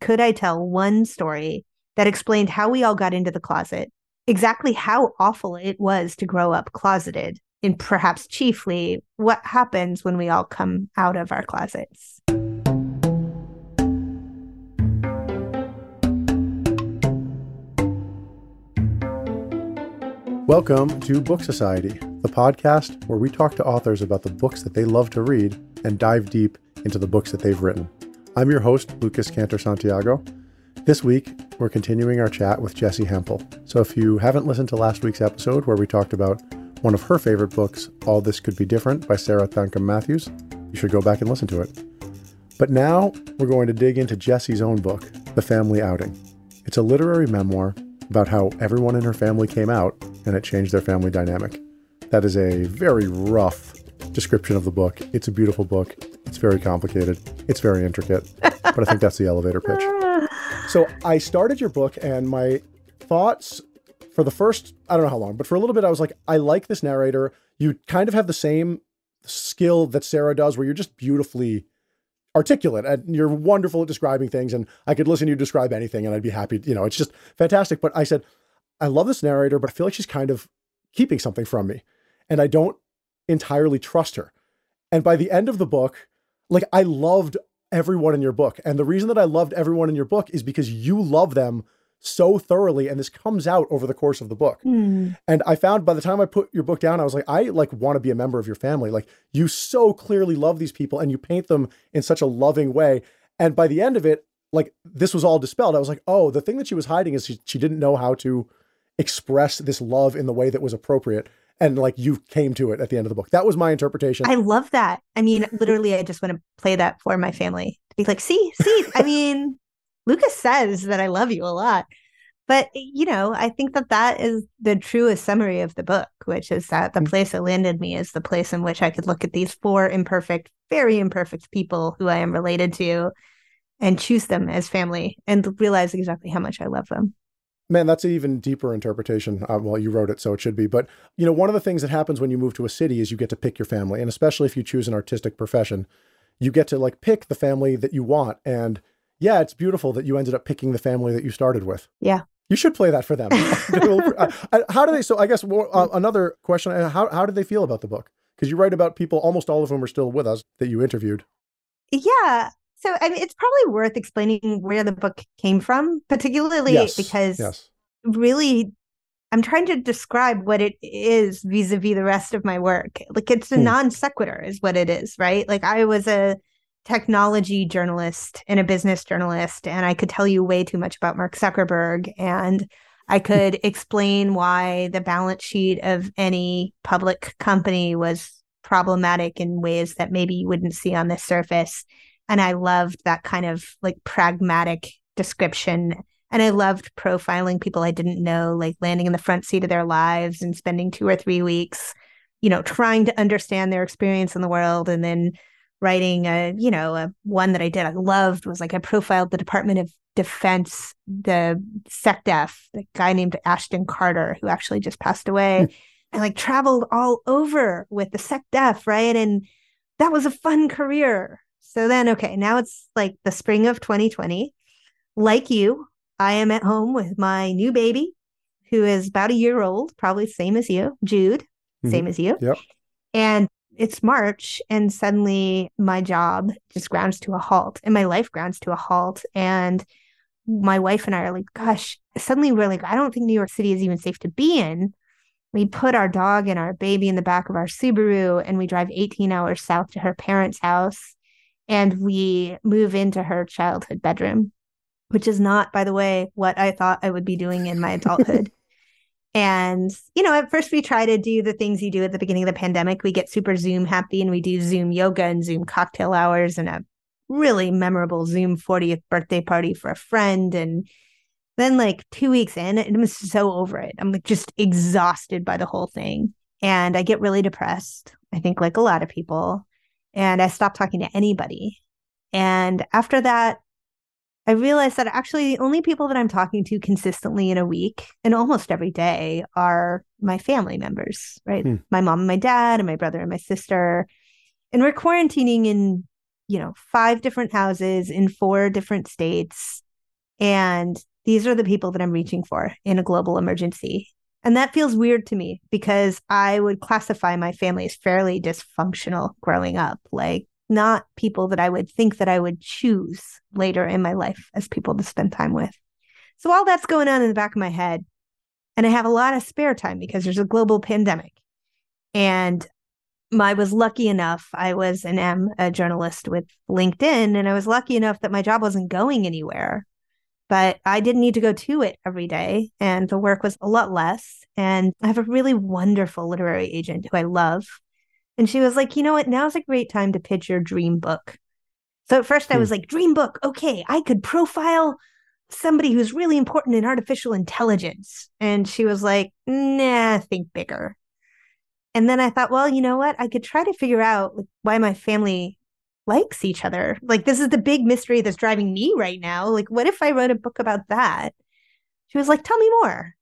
could I tell one story that explained how we all got into the closet, exactly how awful it was to grow up closeted, and perhaps chiefly what happens when we all come out of our closets. Welcome to Book Society, the podcast where we talk to authors about the books that they love to read and dive deep into the books that they've written. I'm your host, Lucas Cantor Santiago. This week, we're continuing our chat with Jessi Hempel. So if you haven't listened to last week's episode where we talked about one of her favorite books, All This Could Be Different by Sarah Thankam Mathews, you should go back and listen to it. But now we're going to dig into Jessi's own book, The Family Outing. It's a literary memoir about how everyone in her family came out and it changed their family dynamic. That is a very rough description of the book. It's a beautiful book. It's very complicated. It's very intricate. but I think that's the elevator pitch. So I started your book and my thoughts for the first, I don't know how long, but for a little bit, I was like, I like this narrator. You kind of have the same skill that Sarah does, where you're just beautifully articulate and you're wonderful at describing things. And I could listen to you describe anything and I'd be happy. You know, it's just fantastic. But I said, I love this narrator, but I feel like she's kind of keeping something from me. And I don't entirely trust her. And by the end of the book, like I loved everyone in your book. And the reason that I loved everyone in your book is because you love them so thoroughly and this comes out over the course of the book. Mm. And I found by the time I put your book down I was like I like want to be a member of your family. Like you so clearly love these people and you paint them in such a loving way. And by the end of it like this was all dispelled. I was like, "Oh, the thing that she was hiding is she, she didn't know how to express this love in the way that was appropriate." And like you came to it at the end of the book. That was my interpretation. I love that. I mean, literally, I just want to play that for my family to be like, see, see. I mean, Lucas says that I love you a lot, but you know, I think that that is the truest summary of the book, which is that the mm. place that landed me is the place in which I could look at these four imperfect, very imperfect people who I am related to, and choose them as family, and realize exactly how much I love them. Man, that's an even deeper interpretation. Uh, well, you wrote it, so it should be. But you know, one of the things that happens when you move to a city is you get to pick your family, and especially if you choose an artistic profession, you get to like pick the family that you want. And yeah, it's beautiful that you ended up picking the family that you started with. Yeah, you should play that for them. Uh, uh, how do they? So I guess uh, another question: How how did they feel about the book? Because you write about people, almost all of whom are still with us that you interviewed. Yeah, so I mean, it's probably worth explaining where the book came from, particularly yes. because yes. really I'm trying to describe what it is vis-a-vis the rest of my work. Like it's a hmm. non sequitur is what it is, right? Like I was a technology journalist and a business journalist and I could tell you way too much about Mark Zuckerberg and I could explain why the balance sheet of any public company was problematic in ways that maybe you wouldn't see on the surface and I loved that kind of like pragmatic description. And I loved profiling people I didn't know, like landing in the front seat of their lives and spending two or three weeks, you know, trying to understand their experience in the world and then writing a, you know, a one that I did I loved was like I profiled the Department of Defense, the SecDef, the guy named Ashton Carter, who actually just passed away. I like traveled all over with the SecDef, right? And that was a fun career. So then, okay, now it's like the spring of 2020. Like you, I am at home with my new baby, who is about a year old, probably same as you, Jude, mm-hmm. same as you. Yep. And it's March, and suddenly my job just grounds to a halt, and my life grounds to a halt. And my wife and I are like, gosh, suddenly we're like, I don't think New York City is even safe to be in. We put our dog and our baby in the back of our Subaru and we drive 18 hours south to her parents' house and we move into her childhood bedroom, which is not, by the way, what I thought I would be doing in my adulthood. and, you know, at first we try to do the things you do at the beginning of the pandemic. We get super Zoom happy and we do Zoom yoga and Zoom cocktail hours and a really memorable Zoom 40th birthday party for a friend. And then, like, two weeks in, I'm so over it. I'm like just exhausted by the whole thing. And I get really depressed. I think, like a lot of people and I stopped talking to anybody. And after that, I realized that actually the only people that I'm talking to consistently in a week and almost every day are my family members, right? Hmm. My mom and my dad and my brother and my sister. And we're quarantining in, you know, five different houses in four different states. And these are the people that I'm reaching for in a global emergency. And that feels weird to me because I would classify my family as fairly dysfunctional growing up, like not people that I would think that I would choose later in my life as people to spend time with. So all that's going on in the back of my head. And I have a lot of spare time because there's a global pandemic. And I was lucky enough, I was and am a journalist with LinkedIn, and I was lucky enough that my job wasn't going anywhere. But I didn't need to go to it every day, and the work was a lot less. And I have a really wonderful literary agent who I love. And she was like, you know what? Now's a great time to pitch your dream book. So at first I hmm. was like, dream book. Okay, I could profile somebody who's really important in artificial intelligence. And she was like, nah, think bigger. And then I thought, well, you know what? I could try to figure out like why my family likes each other. Like, this is the big mystery that's driving me right now. Like, what if I wrote a book about that? She was like, tell me more.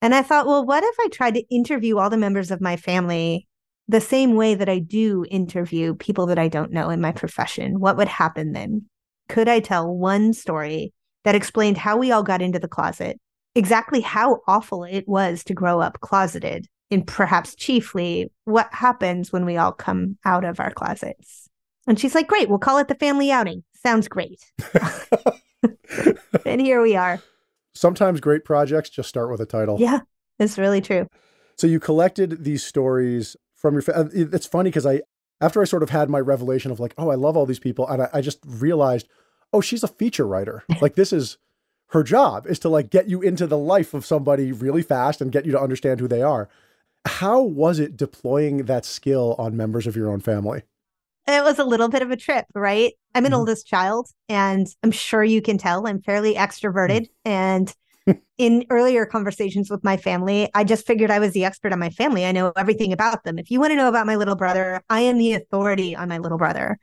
And I thought, well, what if I tried to interview all the members of my family the same way that I do interview people that I don't know in my profession? What would happen then? Could I tell one story that explained how we all got into the closet, exactly how awful it was to grow up closeted, and perhaps chiefly what happens when we all come out of our closets. And she's like, Great, we'll call it the family outing. Sounds great. and here we are. Sometimes great projects just start with a title. Yeah, it's really true. So you collected these stories from your. Fa- uh, it's funny because I, after I sort of had my revelation of like, oh, I love all these people, and I, I just realized, oh, she's a feature writer. like this is her job is to like get you into the life of somebody really fast and get you to understand who they are. How was it deploying that skill on members of your own family? It was a little bit of a trip, right? I'm an mm-hmm. oldest child, and I'm sure you can tell I'm fairly extroverted. Mm-hmm. And in earlier conversations with my family, I just figured I was the expert on my family. I know everything about them. If you want to know about my little brother, I am the authority on my little brother.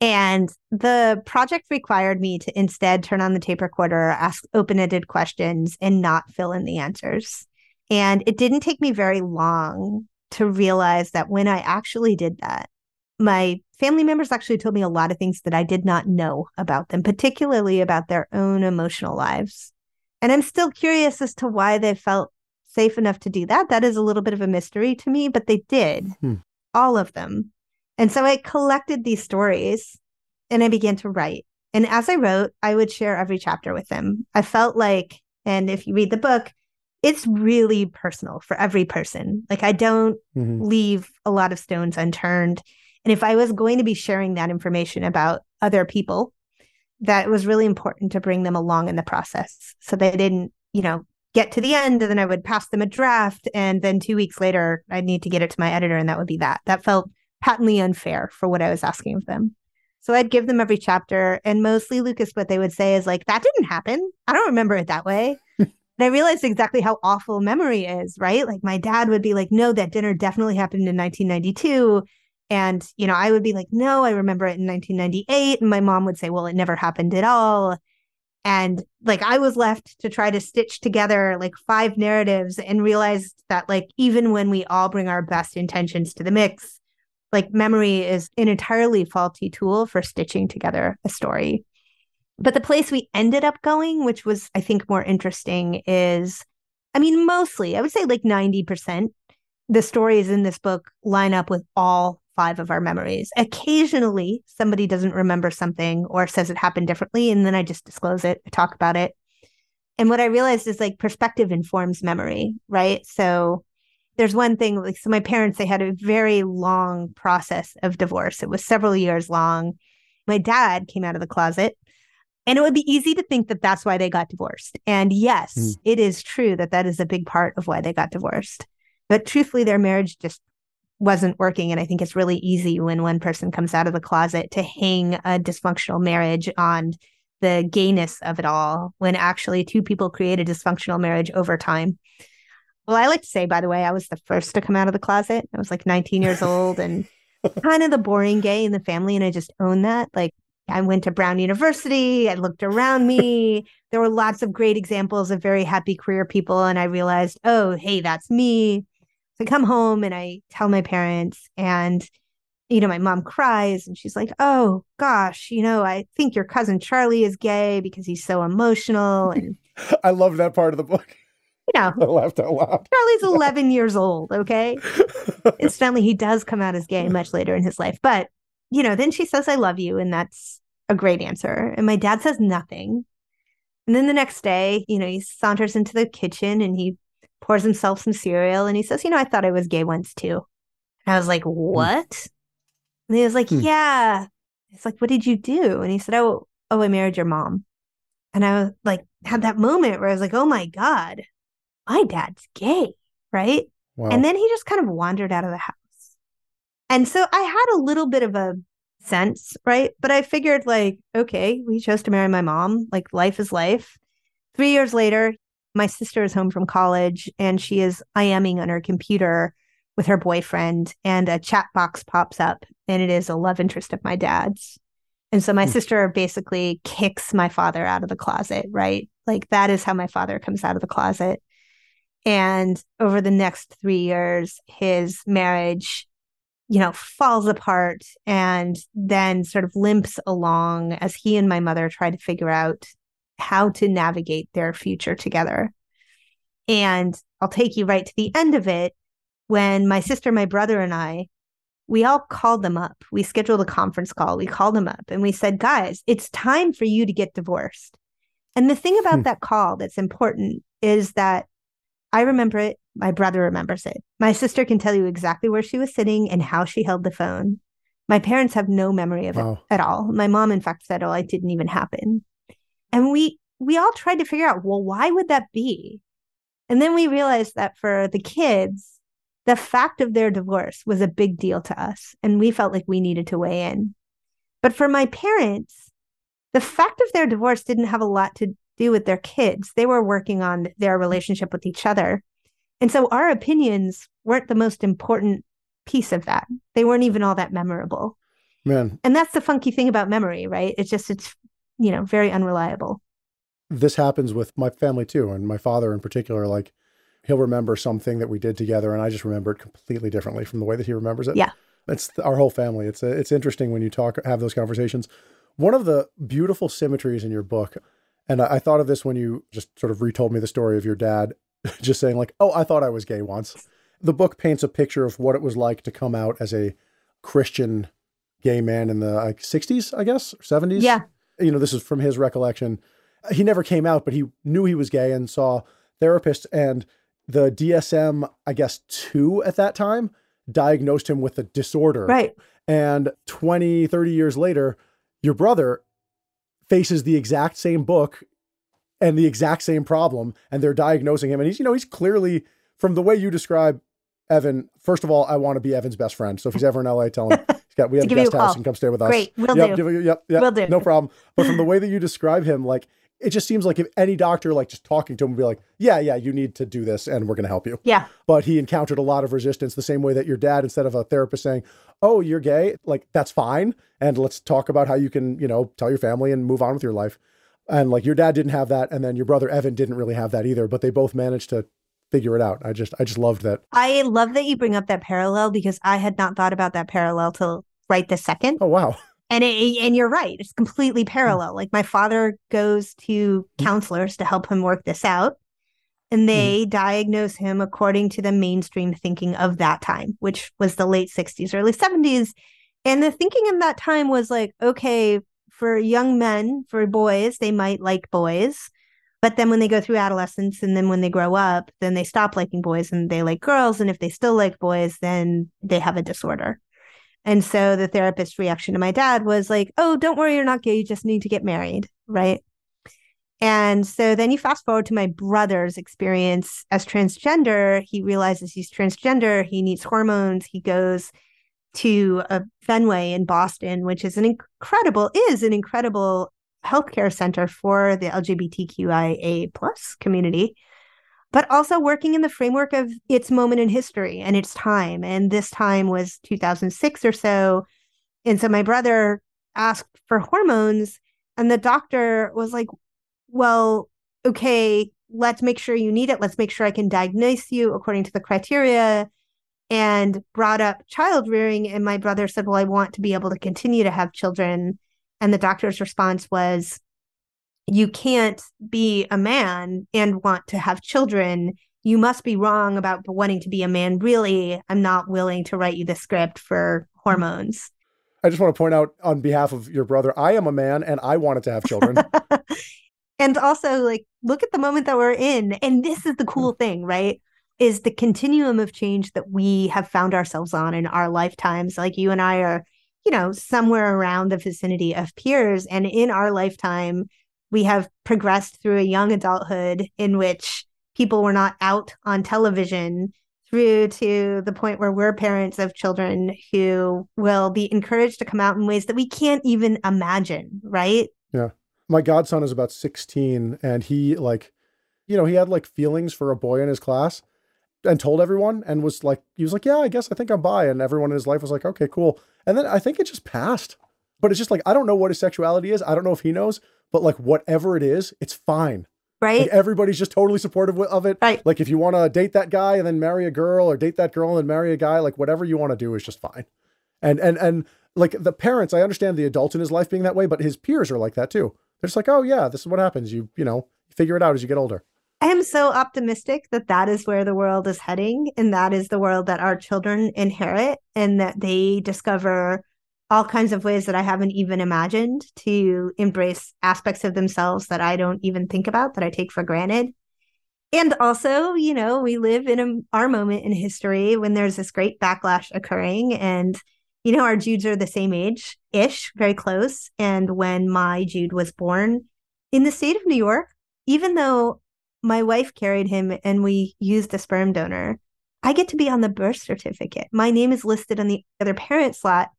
And the project required me to instead turn on the tape recorder, ask open ended questions, and not fill in the answers. And it didn't take me very long to realize that when I actually did that, my family members actually told me a lot of things that I did not know about them, particularly about their own emotional lives. And I'm still curious as to why they felt safe enough to do that. That is a little bit of a mystery to me, but they did, hmm. all of them. And so I collected these stories and I began to write. And as I wrote, I would share every chapter with them. I felt like, and if you read the book, it's really personal for every person. Like I don't mm-hmm. leave a lot of stones unturned. And if I was going to be sharing that information about other people, that was really important to bring them along in the process so they didn't, you know, get to the end and then I would pass them a draft and then 2 weeks later I'd need to get it to my editor and that would be that. That felt patently unfair for what I was asking of them. So I'd give them every chapter and mostly Lucas what they would say is like that didn't happen. I don't remember it that way. And I realized exactly how awful memory is, right? Like my dad would be like, no, that dinner definitely happened in 1992. And, you know, I would be like, no, I remember it in 1998. And my mom would say, well, it never happened at all. And like I was left to try to stitch together like five narratives and realized that, like, even when we all bring our best intentions to the mix, like memory is an entirely faulty tool for stitching together a story. But the place we ended up going, which was, I think, more interesting, is I mean, mostly, I would say like 90%, the stories in this book line up with all five of our memories. Occasionally, somebody doesn't remember something or says it happened differently, and then I just disclose it, I talk about it. And what I realized is like perspective informs memory, right? So there's one thing like, so my parents, they had a very long process of divorce, it was several years long. My dad came out of the closet and it would be easy to think that that's why they got divorced. And yes, mm. it is true that that is a big part of why they got divorced. But truthfully, their marriage just wasn't working. And I think it's really easy when one person comes out of the closet to hang a dysfunctional marriage on the gayness of it all, when actually two people create a dysfunctional marriage over time. Well, I like to say, by the way, I was the first to come out of the closet. I was like 19 years old and kind of the boring gay in the family. And I just own that. Like, I went to Brown University. I looked around me. there were lots of great examples of very happy queer people. And I realized, oh, hey, that's me. I come home and I tell my parents, and you know, my mom cries and she's like, Oh gosh, you know, I think your cousin Charlie is gay because he's so emotional. And I love that part of the book. You know, I laughed out loud. Charlie's 11 years old. Okay. Incidentally, he does come out as gay much later in his life. But, you know, then she says, I love you. And that's a great answer. And my dad says nothing. And then the next day, you know, he saunters into the kitchen and he pours himself some cereal and he says, You know, I thought I was gay once too. And I was like, hmm. What? And he was like, hmm. Yeah. It's like, What did you do? And he said, Oh, oh, I married your mom. And I was like, had that moment where I was like, Oh my God, my dad's gay. Right. Wow. And then he just kind of wandered out of the house. And so I had a little bit of a sense, right? But I figured, like, okay, we chose to marry my mom. Like, life is life. Three years later, my sister is home from college and she is IMing on her computer with her boyfriend, and a chat box pops up, and it is a love interest of my dad's. And so my mm. sister basically kicks my father out of the closet, right? Like that is how my father comes out of the closet. And over the next three years, his marriage you know, falls apart and then sort of limps along as he and my mother try to figure out how to navigate their future together. And I'll take you right to the end of it when my sister, my brother, and I, we all called them up. We scheduled a conference call. We called them up and we said, guys, it's time for you to get divorced. And the thing about hmm. that call that's important is that I remember it my brother remembers it. My sister can tell you exactly where she was sitting and how she held the phone. My parents have no memory of wow. it at all. My mom, in fact, said, "Oh, it didn't even happen." And we we all tried to figure out, well, why would that be? And then we realized that for the kids, the fact of their divorce was a big deal to us, and we felt like we needed to weigh in. But for my parents, the fact of their divorce didn't have a lot to do with their kids. They were working on their relationship with each other. And so our opinions weren't the most important piece of that. They weren't even all that memorable. Man. And that's the funky thing about memory, right? It's just it's you know, very unreliable. This happens with my family too, and my father in particular like he'll remember something that we did together and I just remember it completely differently from the way that he remembers it. Yeah. It's our whole family. It's a, it's interesting when you talk have those conversations. One of the beautiful symmetries in your book and I, I thought of this when you just sort of retold me the story of your dad just saying like, "Oh, I thought I was gay once." The book paints a picture of what it was like to come out as a Christian gay man in the like 60s, I guess, 70s. Yeah. You know, this is from his recollection. He never came out, but he knew he was gay and saw therapists and the DSM, I guess, 2 at that time diagnosed him with a disorder. Right. And 20, 30 years later, your brother faces the exact same book and the exact same problem and they're diagnosing him and he's you know he's clearly from the way you describe Evan first of all I want to be Evan's best friend so if he's ever in LA tell him got we have a guest house and come stay with us. Great we'll yep, do. yep, yep, we'll do. No problem. But from the way that you describe him like it just seems like if any doctor like just talking to him would be like yeah yeah you need to do this and we're going to help you. Yeah. But he encountered a lot of resistance the same way that your dad instead of a therapist saying oh you're gay like that's fine and let's talk about how you can you know tell your family and move on with your life. And like your dad didn't have that and then your brother evan didn't really have that either but they both managed to figure it out. I just i just loved that. I love that you bring up that parallel because i had not thought about that parallel till right this second. Oh wow. And it, and you're right. It's completely parallel. Like my father goes to mm-hmm. counselors to help him work this out and they mm-hmm. diagnose him according to the mainstream thinking of that time which was the late 60s early 70s and the thinking in that time was like okay for young men, for boys, they might like boys. But then when they go through adolescence and then when they grow up, then they stop liking boys and they like girls. And if they still like boys, then they have a disorder. And so the therapist's reaction to my dad was like, oh, don't worry, you're not gay. You just need to get married. Right. And so then you fast forward to my brother's experience as transgender. He realizes he's transgender. He needs hormones. He goes to a Fenway in Boston, which is an incredible is an incredible healthcare center for the LGBTQIA plus community, but also working in the framework of its moment in history and its time. And this time was 2006 or so. And so my brother asked for hormones, and the doctor was like, Well, okay, let's make sure you need it. Let's make sure I can diagnose you according to the criteria and brought up child rearing. And my brother said, Well, I want to be able to continue to have children. And the doctor's response was, You can't be a man and want to have children. You must be wrong about wanting to be a man. Really, I'm not willing to write you the script for hormones. I just want to point out on behalf of your brother, I am a man and I wanted to have children. and also, like, look at the moment that we're in. And this is the hmm. cool thing, right? Is the continuum of change that we have found ourselves on in our lifetimes. Like, you and I are, you know, somewhere around the vicinity of peers. And in our lifetime, we have progressed through a young adulthood in which people were not out on television through to the point where we're parents of children who will be encouraged to come out in ways that we can't even imagine, right? Yeah. My godson is about 16 and he like you know, he had like feelings for a boy in his class and told everyone and was like he was like, "Yeah, I guess I think I'm bi." And everyone in his life was like, "Okay, cool." And then I think it just passed. But it's just like I don't know what his sexuality is. I don't know if he knows, but like whatever it is, it's fine right? Like everybody's just totally supportive of it. Right. Like if you want to date that guy and then marry a girl, or date that girl and then marry a guy, like whatever you want to do is just fine. And and and like the parents, I understand the adults in his life being that way, but his peers are like that too. They're just like, oh yeah, this is what happens. You you know figure it out as you get older. I am so optimistic that that is where the world is heading, and that is the world that our children inherit, and that they discover all kinds of ways that I haven't even imagined to embrace aspects of themselves that I don't even think about, that I take for granted. And also, you know, we live in a, our moment in history when there's this great backlash occurring. And, you know, our Judes are the same age ish, very close. And when my Jude was born in the state of New York, even though my wife carried him and we used a sperm donor, I get to be on the birth certificate. My name is listed on the other parent slot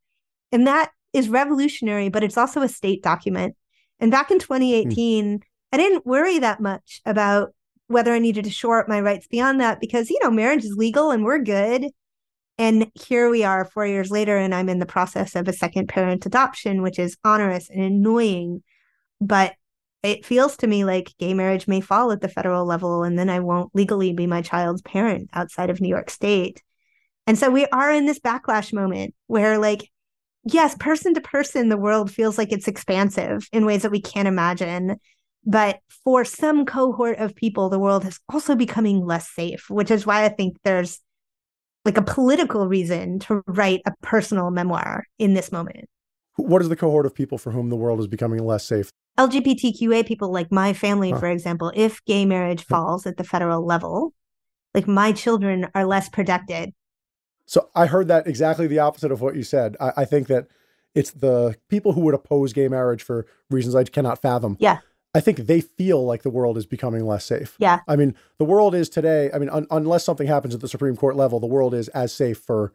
and that is revolutionary, but it's also a state document. And back in 2018, mm. I didn't worry that much about whether I needed to shore up my rights beyond that because, you know, marriage is legal and we're good. And here we are four years later, and I'm in the process of a second parent adoption, which is onerous and annoying. But it feels to me like gay marriage may fall at the federal level, and then I won't legally be my child's parent outside of New York State. And so we are in this backlash moment where, like, yes, person to person, the world feels like it's expansive in ways that we can't imagine. But for some cohort of people, the world is also becoming less safe, which is why I think there's like a political reason to write a personal memoir in this moment. What is the cohort of people for whom the world is becoming less safe? LGBTQA people, like my family, huh. for example, if gay marriage falls at the federal level, like my children are less protected so I heard that exactly the opposite of what you said. I, I, think that it's the people who would oppose gay marriage for reasons I cannot fathom. Yeah. I think they feel like the world is becoming less safe. Yeah. I mean, the world is today, I mean, un- unless something happens at the Supreme Court level, the world is as safe for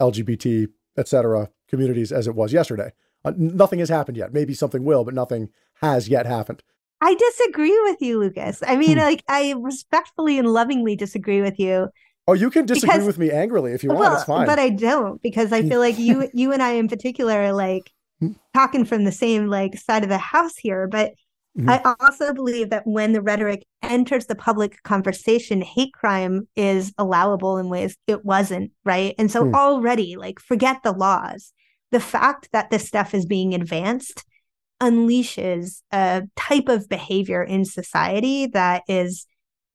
LGBT, et cetera, communities as it was yesterday. Uh, nothing has happened yet. Maybe something will, but nothing has yet happened. I disagree with you, Lucas. I mean, hmm. like, I respectfully and lovingly disagree with you Oh, you can disagree because, with me angrily if you want. Well, it's fine. But I don't because I feel like you, you and I in particular, are like hmm. talking from the same like side of the house here. But mm-hmm. I also believe that when the rhetoric enters the public conversation, hate crime is allowable in ways it wasn't, right? And so mm. already, like, forget the laws. The fact that this stuff is being advanced unleashes a type of behavior in society that is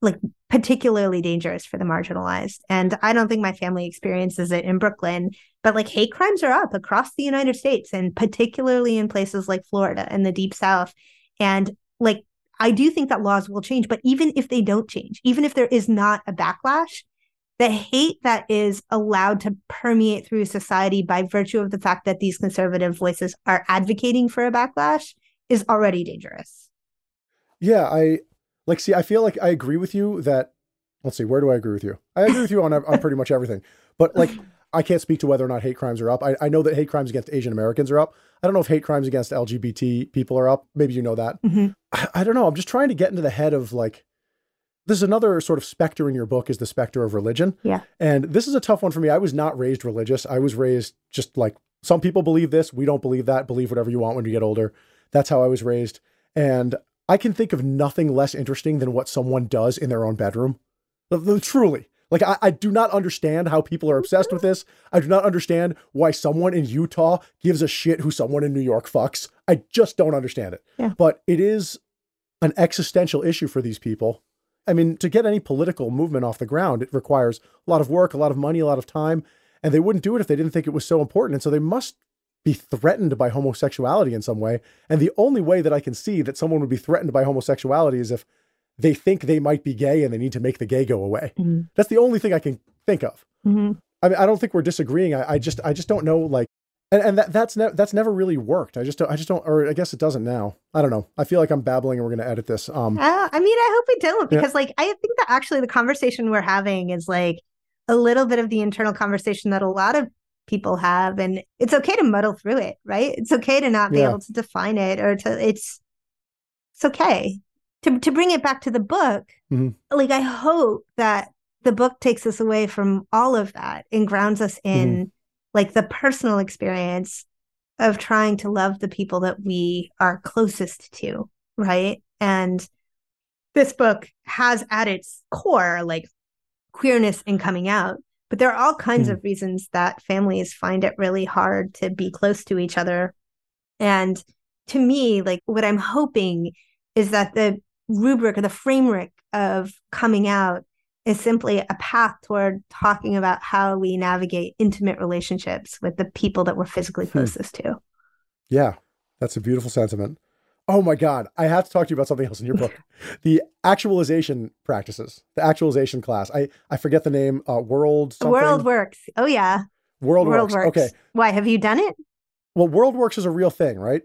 like particularly dangerous for the marginalized. And I don't think my family experiences it in Brooklyn, but like hate crimes are up across the United States and particularly in places like Florida and the deep south. And like I do think that laws will change, but even if they don't change, even if there is not a backlash, the hate that is allowed to permeate through society by virtue of the fact that these conservative voices are advocating for a backlash is already dangerous. Yeah, I like see i feel like i agree with you that let's see where do i agree with you? I agree with you on, on pretty much everything. But like i can't speak to whether or not hate crimes are up. I, I know that hate crimes against asian americans are up. I don't know if hate crimes against lgbt people are up. Maybe you know that. Mm-hmm. I, I don't know. I'm just trying to get into the head of like there's another sort of specter in your book is the specter of religion yeah and this is a tough one for me i was not raised religious i was raised just like some people believe this we don't believe that believe whatever you want when you get older that's how i was raised and I can think of nothing less interesting than what someone does in their own bedroom. Truly. Like, I, I, do not understand how people are obsessed with this. I do not understand why someone in Utah gives a shit who someone in New York fucks. I just don't understand it. Yeah. But it is an existential issue for these people. I mean, to get any political movement off the ground, it requires a lot of work, a lot of money, a lot of time. And they wouldn't do it if they didn't think it was so important. And so they must be threatened by homosexuality in some way. And the only way that I can see that someone would be threatened by homosexuality is if they think they might be gay and they need to make the gay go away. Mm-hmm. That's the only thing I can think of. Mm-hmm. I mean, I don't think we're disagreeing. I, I, just, I just don't know. Like, and, and that, that's ne- that's never really worked. I just, don't, I just don't, or I guess it doesn't now. I don't know. I feel like I'm babbling, and we're going to edit this. Um, uh, I mean, I hope we don't, because yeah. like I think that actually the conversation we're having is like a little bit of the internal conversation that a lot of people have, and it's okay to muddle through it, right? It's okay to not be yeah. able to define it or to. It's it's okay to to bring it back to the book, mm-hmm. like I hope that the book takes us away from all of that and grounds us in mm-hmm. Like the personal experience of trying to love the people that we are closest to, right? And this book has at its core like queerness and coming out, but there are all kinds mm-hmm. of reasons that families find it really hard to be close to each other. And to me, like what I'm hoping is that the rubric or the framework of coming out is simply a path toward talking about how we navigate intimate relationships with the people that we're physically hmm. closest hmm. to. Yeah, that's a beautiful sentiment. Oh my God, I have to talk to you about something else in your book. the actualization practices, the actualization class. I, I forget the name, uh, World something. World Works. Oh, yeah. World, World Works. Works. Okay. Why? Have you done it? Well, World Works is a real thing, right?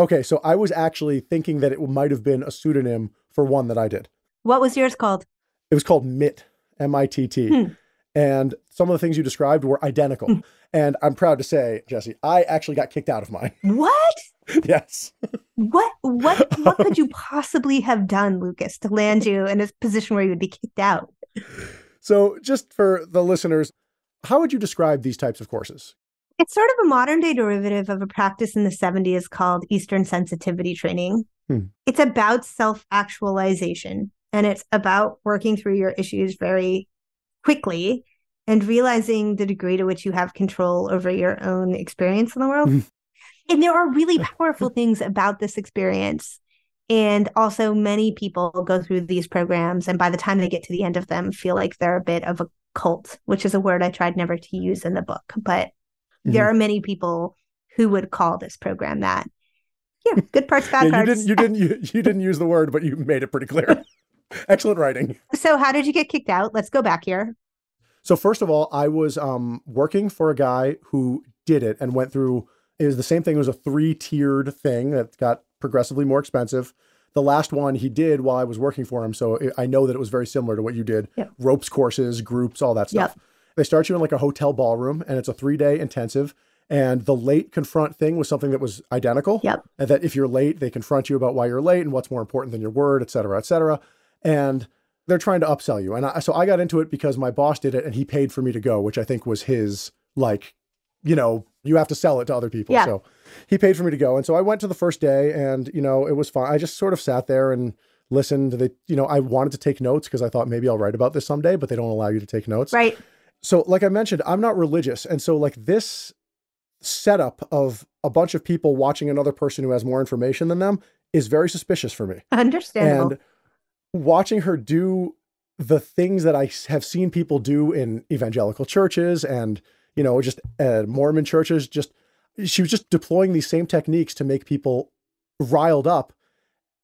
Okay, so I was actually thinking that it might have been a pseudonym for one that I did. What was yours called? It was called MIT, M I T T. Hmm. And some of the things you described were identical. Hmm. And I'm proud to say, Jessi, I actually got kicked out of mine. What? yes. What what what could you possibly have done, Lucas, to land you in a position where you would be kicked out? So, just for the listeners, how would you describe these types of courses? It's sort of a modern day derivative of a practice in the 70s called Eastern sensitivity training. Hmm. It's about self actualization and it's about working through your issues very quickly and realizing the degree to which you have control over your own experience in the world. Hmm. and there are really powerful things about this experience. And also, many people go through these programs, and by the time they get to the end of them, feel like they're a bit of a cult, which is a word I tried never to use in the book. But Mm-hmm. There are many people who would call this program that. Yeah, good parts, bad yeah, parts. You didn't. You didn't. You, you didn't use the word, but you made it pretty clear. Excellent writing. So, how did you get kicked out? Let's go back here. So, first of all, I was um, working for a guy who did it and went through. It was the same thing. It was a three-tiered thing that got progressively more expensive. The last one he did while I was working for him, so I know that it was very similar to what you did. Yep. Ropes courses, groups, all that stuff. Yep. They start you in like a hotel ballroom, and it's a three day intensive. And the late confront thing was something that was identical. Yep. And that if you're late, they confront you about why you're late and what's more important than your word, et cetera, et cetera. And they're trying to upsell you. And I, so I got into it because my boss did it and he paid for me to go, which I think was his, like, you know, you have to sell it to other people. Yeah. So he paid for me to go. And so I went to the first day and, you know, it was fine. I just sort of sat there and listened. They, you know, I wanted to take notes because I thought maybe I'll write about this someday, but they don't allow you to take notes. Right. So, like I mentioned, I'm not religious. And so, like, this setup of a bunch of people watching another person who has more information than them is very suspicious for me. Understandable. And watching her do the things that I have seen people do in evangelical churches and, you know, just uh, Mormon churches, just she was just deploying these same techniques to make people riled up.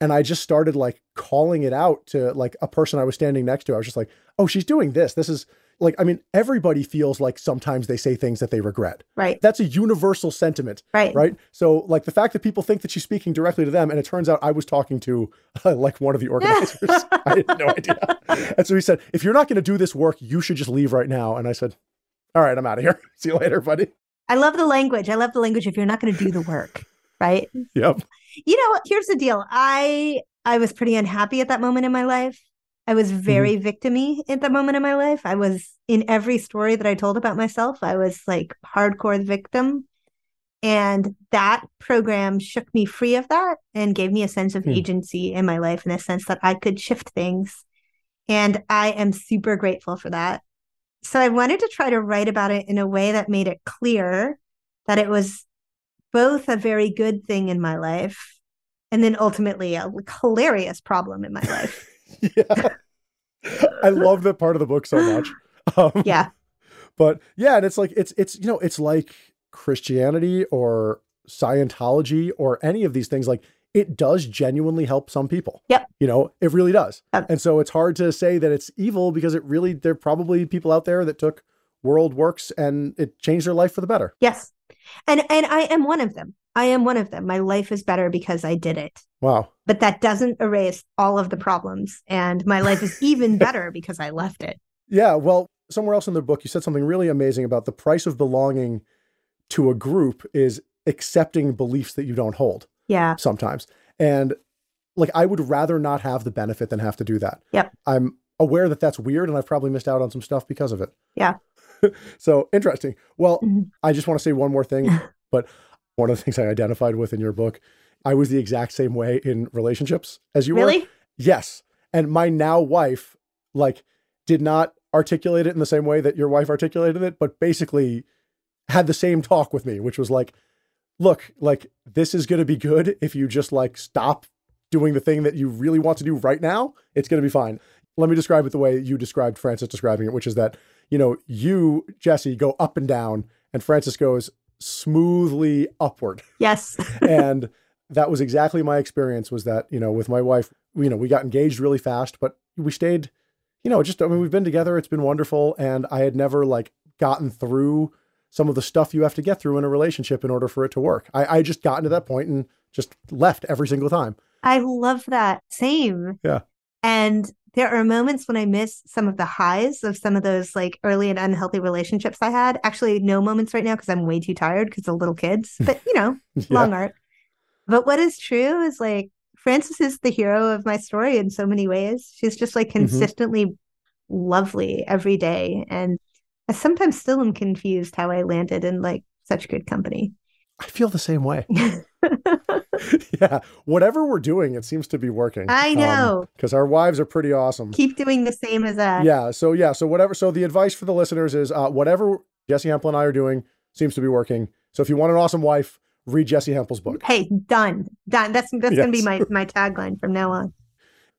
And I just started like calling it out to like a person I was standing next to. I was just like, oh, she's doing this. This is like i mean everybody feels like sometimes they say things that they regret. Right. That's a universal sentiment right. right? So like the fact that people think that she's speaking directly to them and it turns out i was talking to uh, like one of the organizers. I had no idea. And so he said if you're not going to do this work you should just leave right now. And i said all right i'm out of here. See you later buddy. I love the language. I love the language if you're not going to do the work right? Yep. You know here's the deal. I i was pretty unhappy at that moment in my life I was mm-hmm. very mm-hmm. victimy at that moment in my life. I was in every story that I told about myself, I was like hardcore victim. And that program shook me free of that and gave me a sense of mm. agency in my life in a sense that I could shift things And I am super grateful for that. So I wanted to try to write about it in a way that made it clear that it was both a very good thing in my life and then ultimately a hilarious problem in my life. yeah. I love that part of the book so much. Um, yeah. But yeah, and it's like it's it's you know, it's like Christianity or Scientology or any of these things like it does genuinely help some people. Yep. You know, it really does. Yep. And so it's hard to say that it's evil because it really there are probably people out there that took world works and it changed their life for the better. Yes. And and I am one of them. I am one of them. My life is better because I did it. Wow. But that doesn't erase all of the problems. And my life is even better because I left it. Yeah. Well, somewhere else in the book, you said something really amazing about the price of belonging to a group is accepting beliefs that you don't hold. Yeah. Sometimes. And like, I would rather not have the benefit than have to do that. Yep. I'm aware that that's weird and I've probably missed out on some stuff because of it. Yeah. so interesting. Well, mm-hmm. I just want to say one more thing, but one of the things I identified with in your book, I was the exact same way in relationships as you were. really? were. Yes. And my now wife, like, did not articulate it in the same way that your wife articulated it, but basically had the same talk with me, which was like, look, like, this is going to be good if you just like stop doing the thing that you really want to do right now. It's going to be fine. Let me describe it the way you described Frances describing it, which is that, you know, you, Jessi, go up and down, and Frances goes smoothly upward. Yes. and that was exactly my experience was that, you know, with my wife, you know, we got engaged really fast, but we stayed, you know, just, I mean, we've been together. It's been wonderful. And I had never like gotten through some of the stuff you have to get through in a relationship in order for it to work. I, I just gotten to that point and just left every single time. I love that. Same. Yeah. And there are moments when I miss some of the highs of some of those like early and unhealthy relationships I had. Actually, no moments right now because I'm way too tired because of little kids, but you know, yeah. long arc. But what is true is like Frances is the hero of my story in so many ways. She's just like mm-hmm. consistently mm-hmm. lovely every day. And I sometimes still am confused how I landed in like such good company. I feel the same way. yeah. Whatever we're doing, it seems to be working. I um, know. Because um, our wives are pretty awesome. Keep doing the same as that. Yeah. So, yeah. So, whatever. So, the advice for the listeners is uh, whatever Jessi Hempel and I are doing seems to be working. So, if you want an awesome wife, read Jessi Hempel's book. Hey, done. Done. That's, that's yes. going to be my, my tagline from now on.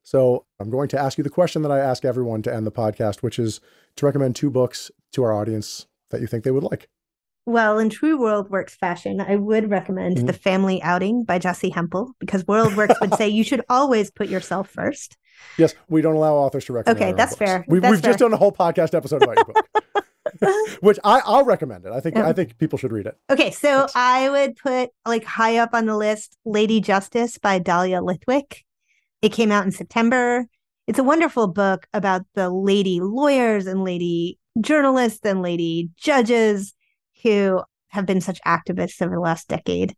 So, I'm going to ask you the question that I ask everyone to end the podcast, which is to recommend two books to our audience that you think they would like. Well, in true World Works fashion, I would recommend mm-hmm. The Family Outing by Jesse Hempel because World Works would say you should always put yourself first. Yes, we don't allow authors to recommend. Okay, that's books. fair. We, have just done a whole podcast episode about your book, which I, I'll recommend it. I think I think people should read it. Okay, so. I would put like high up on the list, Lady Justice by Dahlia Lithwick. It came out in September. It's a wonderful book about the lady lawyers and lady journalists and lady judges who have been such activists over the last decade.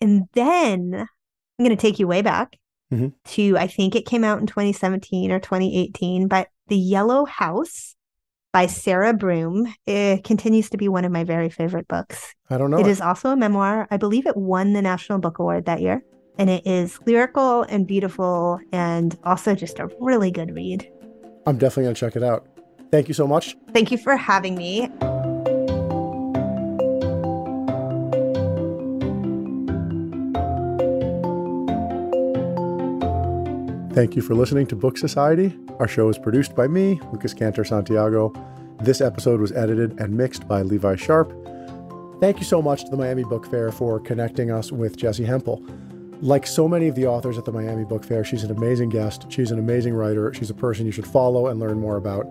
And then I'm going to take you way back mm-hmm. to, I think it came out in 2017 or 2018, but The Yellow House by Sarah Broom. It continues to be one of my very favorite books. I don't know. It, is also a memoir. I believe it won the National Book Award that year. And it is lyrical and beautiful and also just a really good read. I'm definitely going to check it out. Thank you so much. Thank you for having me. Thank you for listening to Book Society. Our show is produced by me, Lucas Cantor Santiago. This episode was edited and mixed by Levi Sharp. Thank you so much to the Miami Book Fair for connecting us with Jessi Hempel. Like so many of the authors at the Miami Book Fair, she's an amazing guest. She's an amazing writer. She's a person you should follow and learn more about.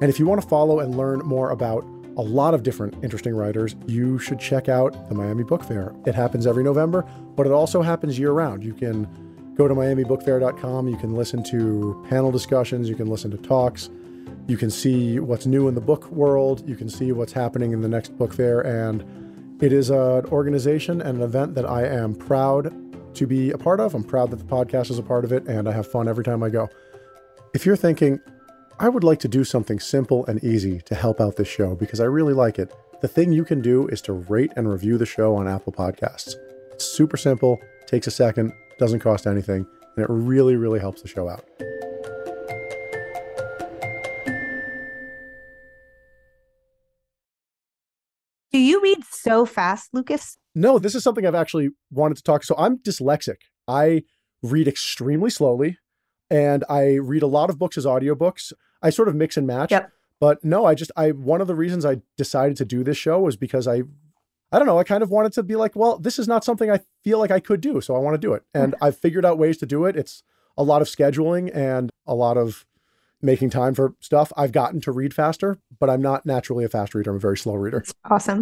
And if you want to follow and learn more about a lot of different interesting writers, you should check out the Miami Book Fair. It happens every November, but it also happens year round. You can go to miamibookfair.com. You can listen to panel discussions, you can listen to talks, you can see what's new in the book world, you can see what's happening in the next book fair. And it is an organization and an event that I am proud to be a part of. I'm proud that the podcast is a part of it, and I have fun every time I go. If you're thinking, I would like to do something simple and easy to help out this show because I really like it, the thing you can do is to rate and review the show on Apple Podcasts. It's super simple, takes a second, doesn't cost anything, and it really, really helps the show out. Do you read so fast, Lucas? No, this is something I've actually wanted to talk. So I'm dyslexic. I read extremely slowly and I read a lot of books as audiobooks. I sort of mix and match. Yep. But no, I just I one of the reasons I decided to do this show was because I I don't know, I kind of wanted to be like, well, this is not something I feel like I could do, so I want to do it. Hmm. And I've figured out ways to do it. It's a lot of scheduling and a lot of making time for stuff. I've gotten to read faster, but I'm not naturally a fast reader. I'm a very slow reader. Awesome.